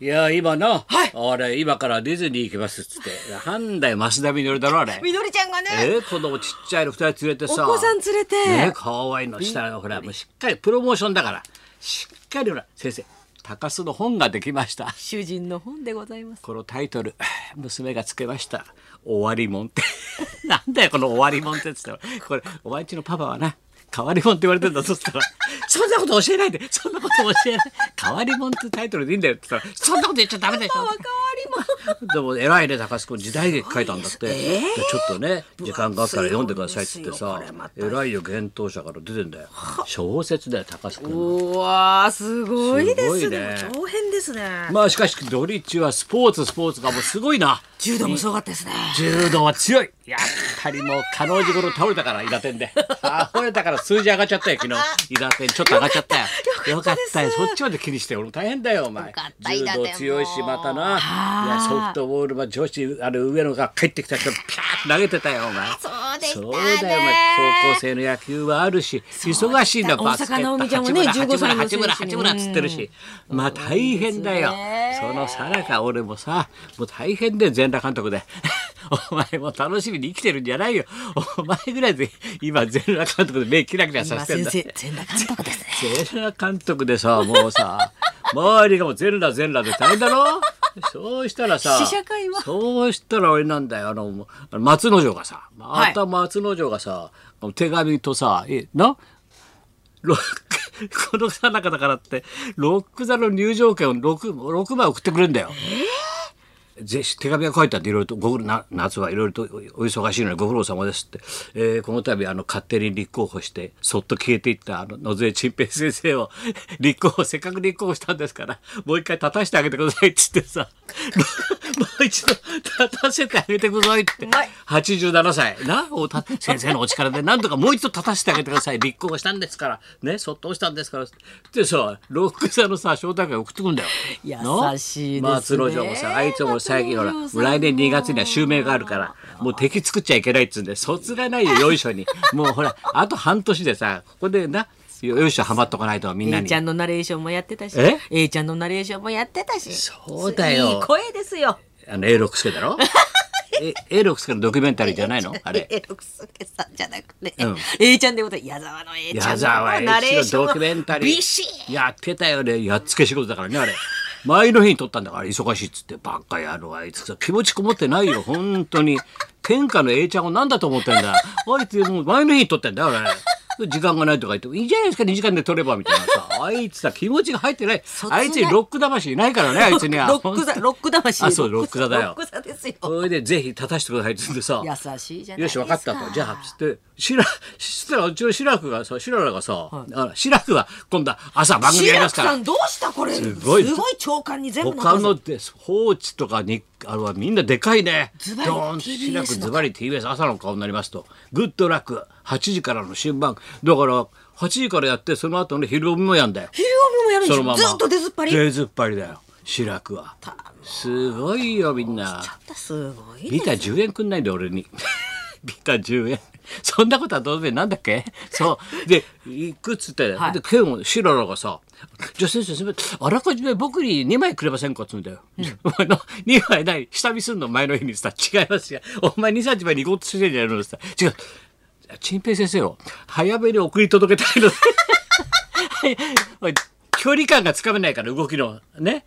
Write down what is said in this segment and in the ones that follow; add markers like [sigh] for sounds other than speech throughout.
いや今な、はい。俺今からディズニー行きますっつって。なんだよ増田みのりだろあれ。みのりちゃんがね、えー、子供ちっちゃいの二人連れてさ。お子さん連れて。ねかわいいのしたらほらもうしっかりプロモーションだから。しっかりほら先生高須の本ができました。主人の本でございます。このタイトル娘がつけました「終わりもん」って。[laughs] なんだよこの「終わりもん」ってっつったらこれお前んちのパパはな変わりもんって言われてんだそしたら「[laughs] そんなこと教えないで。そんなこと教えない。変わりもんってタイトルでいいんだよ」って言ったら「そんなこと言っちゃダメでしょ」変わりも。[laughs] でも偉いね高須君。時代劇書いたんだって、でちょっとね時間があったら読んでくださいっつってさ偉いよ幻冬者から出てんだよ。小説だよ高須君うわーすごいですね。ね。長編ですね。まあしかし土日はスポーツスポーツがもうすごいな。柔道もすごかったですね。柔道は強い。やっぱりもう加納治頃倒れたから伊達天で。[laughs] 倒れたから数字上がっちゃったよ昨日。伊達天ちょっと上がっちゃったよ。[laughs] よかったよそっちまで気にして俺も大変だよお前。柔道強いしまたな。いやソフトボールは女子あれ上野が帰ってきた人ピャー投げてたよお前。そうだよお前。高校生の野球はあるし忙しいんだ大バスケット。坂なおみちゃんもね八村15歳の八村八村八村っつってるし。まあ大変だよ。そのさなか俺もさもう大変で全裸監督でお前も楽しみに生きてるんじゃないよ。お前ぐらいで今全裸監督で目キラキラさ今せてんだ。先生全裸監督ですね。全裸監督でさもうさ周りがもう全裸全裸で大変だろ？そうしたらさそうしたら俺なんだよ。あの松之丞がさまはい。た松之丞がさ、手紙とさえな？ロック [laughs] このさなかだからってロック座の入場券を 6, 6枚送ってくれるんだよ。ぜひ手紙が書いてあっていろいろとごな夏はいろいろとお忙しいのにご苦労様ですって、えーこの度あの勝手に立候補してそっと消えていったあの野添陳平先生を [laughs] 立候補せっかく立候補したんですからもう一回立たせてあげてくださいっつってさ [laughs] もう一度立たせてあげてくださいって。うまい。87歳。なおた先生のお力でなんとかもう一度立たせてあげてください。立候補したんですから。ねそっと押したんですから。ってさロック座のさ招待会送ってくんだよ。優しいですね。松之丞もさあいつも最近ほら来年2月には襲名があるからもう敵作っちゃいけないっつうんで卒がないよよいしょに。[laughs] もうほらあと半年でさここでなよいしょはまっとかないとみんな A にちゃんのナレーションもやってたしえ？A ちゃんのナレーションもやってたし。そうだよ。いい声ですよ。あの A 六輔だろ？[laughs] え A 六輔のドキュメンタリーじゃないの？あれ。A 六輔さんじゃなくて、うん。A ちゃんでござい矢沢の A ちゃん矢沢ナレーションのドキュメンタリー。ビシッ。やってたよね。やっつけ仕事だからねあれ前の日に撮ったんだから忙しいっつってバカ野郎あいつさ気持ちこもってないよ本当に。天下の A ちゃんを何だと思ってんだ？あいつもう前の日に撮ってんだよ俺。時間がないとか言ってもいいじゃないですか2時間で撮ればみたいなさ [laughs] あいつさ気持ちが入ってない。あいつにロック魂いないからね [laughs] あいつには。ロック座ロック魂あそうロック座だよ。ロック座ですよ。それでぜひ立たせてくださいって言ってさ優しいじゃないよし分かったと。じゃあつってしら [laughs] したらうちの志らくがさ志らくがさ、あ志らくが今度は朝番組やりますから。さんどうしたこれ。すごい。長官に全部他ので放置とかにあれはみんなでかいね。ズバリ TBS ズバリ TBS 朝の顔になりますと。グッドラック8時からの新番。だから8時からやってその後の昼帯もやんだよ。昼帯もやるんでしそのまま。ょずっと出ずっぱり？出ずっぱりだよ。志らくは。すごいよみんな。すごいビタ10円くんないんだよ俺にビタ10円 [laughs] そんなことはどうでなんだっけ？[laughs] そう。で行くっつって、はい。でケンをシララがさ「じゃあ先生すみませんあらかじめ僕に2枚くれませんか?」っつうんだよ。[laughs] お前の2枚ない下見すんの前の日にさ違いますよ。お前2、3枚に行こうとしてんじゃないのさ。違う。陳平先生を早めに送り届けたいの。はい距離感がつかめないから動きのね。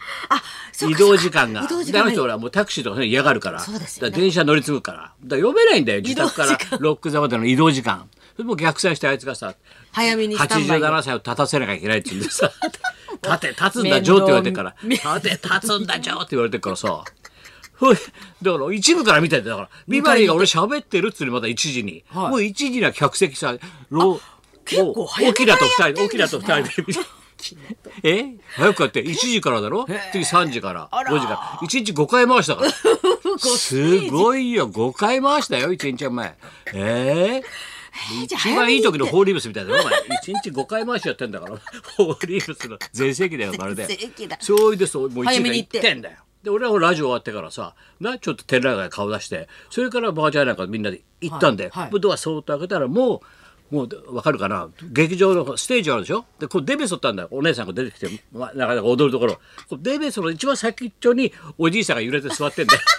移動時間が。移動時間が。であの人ほらもうタクシーとかね嫌がるから。そうですよね。だから電車乗り継ぐから。だ読めないんだよ自宅から。ロック座までの移動時間。それも逆算してあいつがさ早めにスタンバイ。で87歳を立たせなきゃいけないって言うんでさ「[laughs] 立て立つんだジョー」って言われてから「面立て立つんだジョー」って言われてからさ。ほいだから一部から見ててだからビバリーが俺喋ってるっつうのまだ1時に、はい。もう1時には客席さロ結構早め沖田と2人からやってんですね沖田と2人で見てえ？早くやって。1時からだろ？次3時から。あら。5時から。1日5回回したから。[laughs] すごいよ。5回回したよ1日前。え？ー。じゃあ一番いい時のホーリーブスみたいだよお前。一日5回回しやってんだから。ホーリーブスの。[laughs] 全盛期だよまるで。そうでそうもう一時間行ってんだよ。で俺はラジオ終わってからさなちょっと天覧街顔出してそれからバージャーなんかみんなで行ったんで、はいはい。ドアそーっと開けたらもうもう分かるかな？劇場のステージあるでしょ？でこうデベソったんだよお姉さんが出てきて、まあ、なかなか踊るところこうデベソの一番先っちょにおじいさんが揺れて座ってんだよ。[laughs]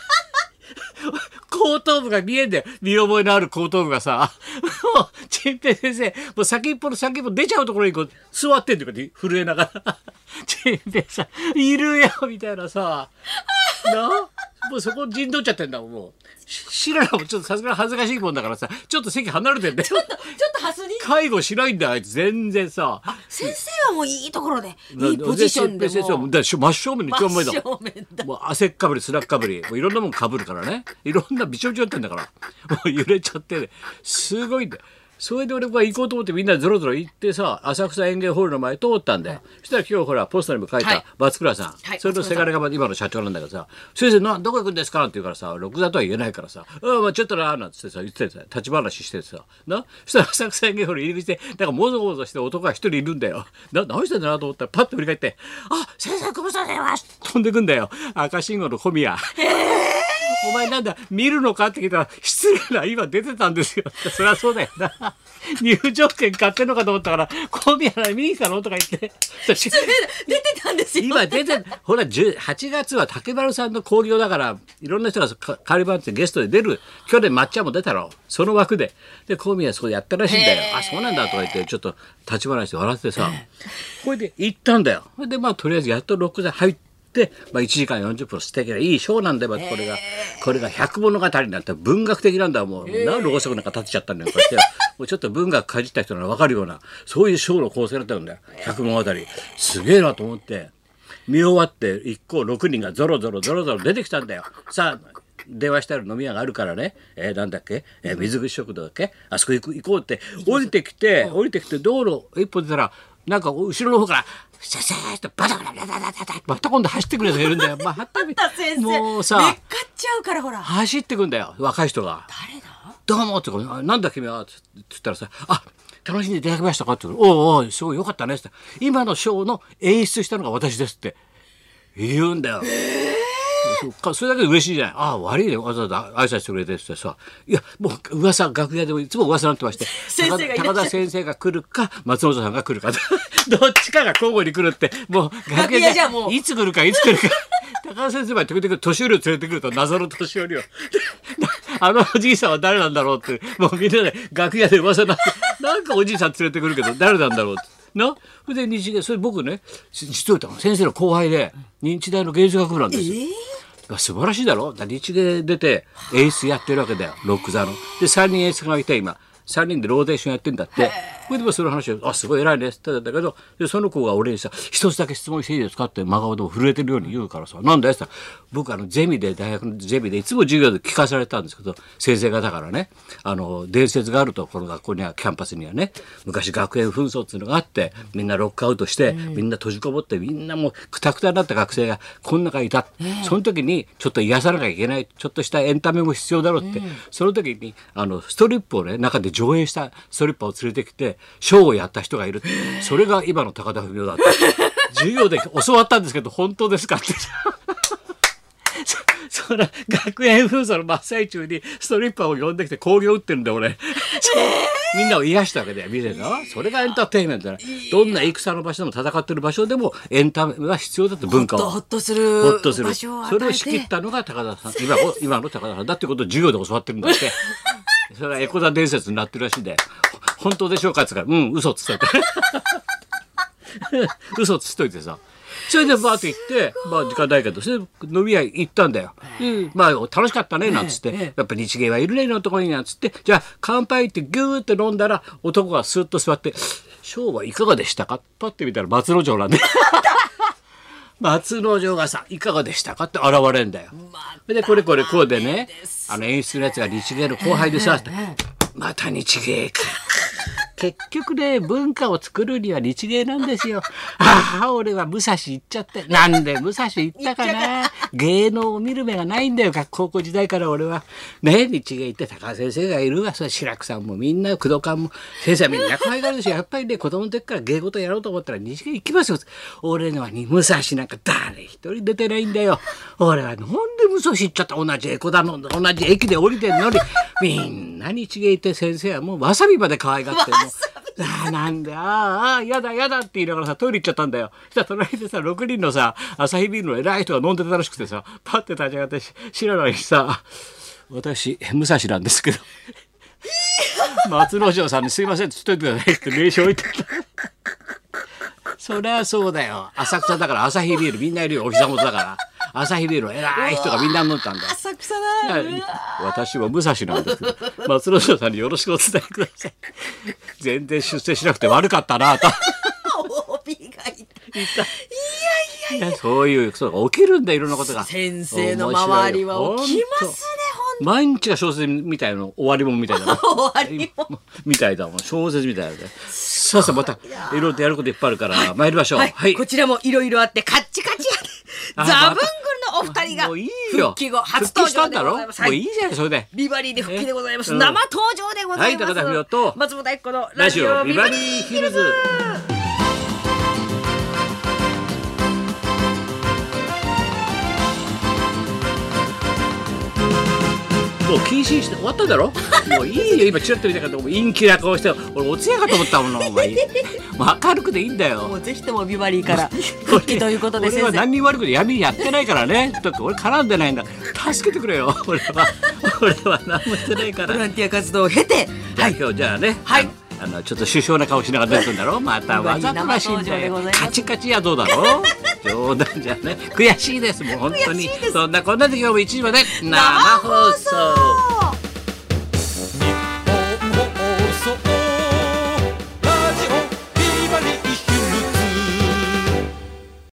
後頭部が見えんだよ。見覚えのある後頭部がさ。もう、陳平先生、もう先っぽの先っぽ出ちゃうところにこう、座ってんって、震えながら。[laughs] 陳平さん、いるよみたいなさ。な？もうそこ陣取っちゃってんだもん、もう。し知らないもん、ちょっとさすがに恥ずかしいもんだからさ、ちょっと席離れてんだよ。ちょっとハスに？介護しないんだよ、あいつ。全然さ。先生はもういいところでいいポジションで先生はもうだ真正面に一番前だ真正面だもう汗っかぶりスラッかぶりもういろんなもんかぶるからねいろんなびちょびちょってんだからもう揺れちゃってねすごいんだよそれで俺は行こうと思ってみんなでぞろぞろ行ってさ浅草園芸ホールの前通ったんだよ、そしたら今日ほらポスターにも書いはい。た松倉さん、はい。それのせがれが今の社長なんだけどさ「先生などこ行くんですか?」なんて言うからさ「録画とは言えないからさ「ああまあちょっとな」なんつってさ言っててさ立ち話しててさ。な？そしたら浅草園芸ホール入り口でなんかもぞもぞして男が一人いるんだよ。な？何してんだなと思ったらパッと振り返って「あ先生ご無沙汰してます」飛んでくんだよ。赤信号の小宮。お前なんだ見るのかって聞いたら失礼な今出てたんですよ。[laughs] そりゃそうだよな。[laughs] 入場券買ってんのかと思ったから小宮な見に来たの？とか言って。[laughs] 出てたんですよ。今出てほら10 8月は竹丸さんの興行だからいろんな人がかカリバンってゲストで出る。去年抹茶も出たろ。その枠で。で小宮そうやったらしいんだよ。あそうなんだとか言ってちょっと立ち話して笑ってさ。これで行ったんだよ。でまあとりあえずやっと6座入って。まあ、1時間40分素敵ないいショーなんだよ、まあこれが。これが百物語になって文学的なんだもう。何ろうそくなんか立てちゃったんだよ。こうやって [laughs] もうちょっと文学かじった人なら分かるような、そういうショーの構成だったんだよ。百物語。すげえなと思って。見終わって一行6人がゾロゾロゾロゾロ出てきたんだよ。さあ電話してある飲み屋があるからね、えーなんだっけ、えー水口食堂だっけ？あそこ行く行こうって降りてきて降りてきて道路一歩出たらなんか後ろの方から「シャシャー」ってバタバタバタバタバタまた今度走ってくるやつがいるんだよ。またび先生。もうさめっかっちゃうからほら。走ってくんだよ。若い人が。誰だ？どうもってあなんだ君は？つつったらさ、あ楽しんでいただきましたか？って言うおうおう、すごいよかったね。って今のショーの演出したのが私ですって言うんだよ。そっかそれだけで嬉しいじゃない。ああ、悪いね。わざわざ挨拶してくれてってさ。いや、もう噂、楽屋でもいつも噂になってまして。[laughs] 先生がいらっしゃる高田先生が来るか、松本さんが来るか。[laughs] どっちかが交互に来るって、もう楽楽屋じゃもういつ来るか、いつ来るか。[laughs] 高田先生は時々年寄りを連れてくると謎の年寄りを。あのおじいさんは誰なんだろうって、もうみんなで楽屋で噂になって、なんかおじいさん連れてくるけど、誰なんだろうって。な？それで日芸、それ僕ね、実を言ったの先生の後輩で、日大の芸術学部なんですよ。素晴らしいだろ？だ日芸出てエースやってるわけだよ。ロック座の。で3人エースがいて今。3人でローテーションやってんだって。それでもその話を「あすごい偉いね」って言ったんだけど。でその子が俺にさ「一つだけ質問していいですか?」って真顔でも震えてるように言うからさ「なんだよ」って僕あのゼミで大学のゼミでいつも授業で聞かされたんですけど先生方からねあの伝説があるとこの学校にはキャンパスにはね昔学園紛争っていうのがあってみんなロックアウトして、みんな閉じこもってみんなもうくたくたになった学生がこの中にいた、その時にちょっと癒さなきゃいけないちょっとしたエンタメも必要だろうって、その時にあのストリップをね中で上映したストリッパーを連れてきてショーをやった人がいるそれが今の高田文夫だって授業で教わったんですけど本当ですかって。[laughs] そ学園封鎖の真っ最中にストリッパーを呼んできて興行打ってるんだよ俺。みんなを癒したわけだよ見てるの。それがエンターテインメントだ。よどんな戦の場所でも戦ってる場所でもエンタメは必要だって文化をほっとするほっとする。それを仕切ったのが高田さん。今を今の高田さんだってことを授業で教わってるんだって [laughs] それはエコザ伝説になってるらしいんで。ほ本当でしょうかっつうからうん嘘っつっといて。[laughs] 嘘っつっといてさ。それでバーって行って、まあ時間ないけど、それで飲み屋行ったんだよ。でまあ楽しかったね、なんつって、やっぱ日芸はいるね、のところに、なんつって、じゃあ乾杯ってギューって飲んだら、男がスーッと座って、ショーはいかがでしたか？パッて見たら松之丞なんで。[laughs] 松之丞がさ、いかがでしたかって現れんだよ。で、これこれこうでね、あの演出のやつが日芸の後輩でさ、また日芸か。結局ね、文化を作るには日芸なんですよ。[laughs] ああ、俺は武蔵行っちゃって。なんで武蔵行ったかな？芸能を見る目がないんだよ、学高校時代から俺は。ね、日芸行って高橋先生がいるわ。それ白くさんもみんな、工藤館も、先生はみんな可愛がるし、やっぱりね、子供の時から芸事やろうと思ったら日芸行きますよ。俺のはに武蔵なんか誰一人出てないんだよ。俺はなんで武蔵行っちゃった？同じエコだの、同じ駅で降りてんのに、みんなにちげいて先生はもうわさびまで可愛がってもう [laughs] ああなんでああああやだやだって言いながらさトイレ行っちゃったんだよそしたら隣でさ6人のさアサヒビールの偉い人が飲んでたらしくてさパッて立ち上がってし知らないにさ「私武蔵なんですけど [laughs] 松之丞さんにすいません」って言っといてくださいって名刺置いてた。そりゃそうだよ。浅草だからアサヒビールみんないるよ。お膝元だから。アサヒビールの偉い人がみんな飲んでたんだよ。浅草だ。いや私は武蔵なんです。けど松之丞さんによろしくお伝えください。全然出世しなくて悪かったなと。[laughs] 帯がい。た。いやそういうそう起きるんだよいろんなことが。先生の周りは起きますね。毎日が小説みたいの終わりもんみたいな。の [laughs] 終わりも。みたいだもん。小説みたいなのでさあさあまたいろいろとやることいっぱいあるから参りましょう。はい、はい。こちらもいろいろあってカッチカチ。[laughs] やザブングルのお二人がもういいよ。復帰後初登場でございます。はい復帰したんだろ？もういいじゃないそれで。ビバリーで復帰でございます。うん生登場でございます。はい高田文夫と松本明子のラジオビバリーヒルズもう謹慎して終わっただろ？もういいよ今チラッと見たから陰気な顔して俺お通夜かと思ったものお前。もう明るくでいいんだよ。もうぜひともビバリーから [laughs] 復帰ということで俺は先生。何にも悪くて闇やってないからね。だって俺絡んでないんだ。助けてくれよ。俺は俺は何もしてないから。ボランティア活動を経て、はい、今日じゃあね、はいあのちょっと首相な顔しながら出てくんだろまたわざとらしいんだよ。カチカチやどうだろ [laughs] 冗談じゃね。悔しいです。もう本当に。そんなこんなで今日も1時まで生生放送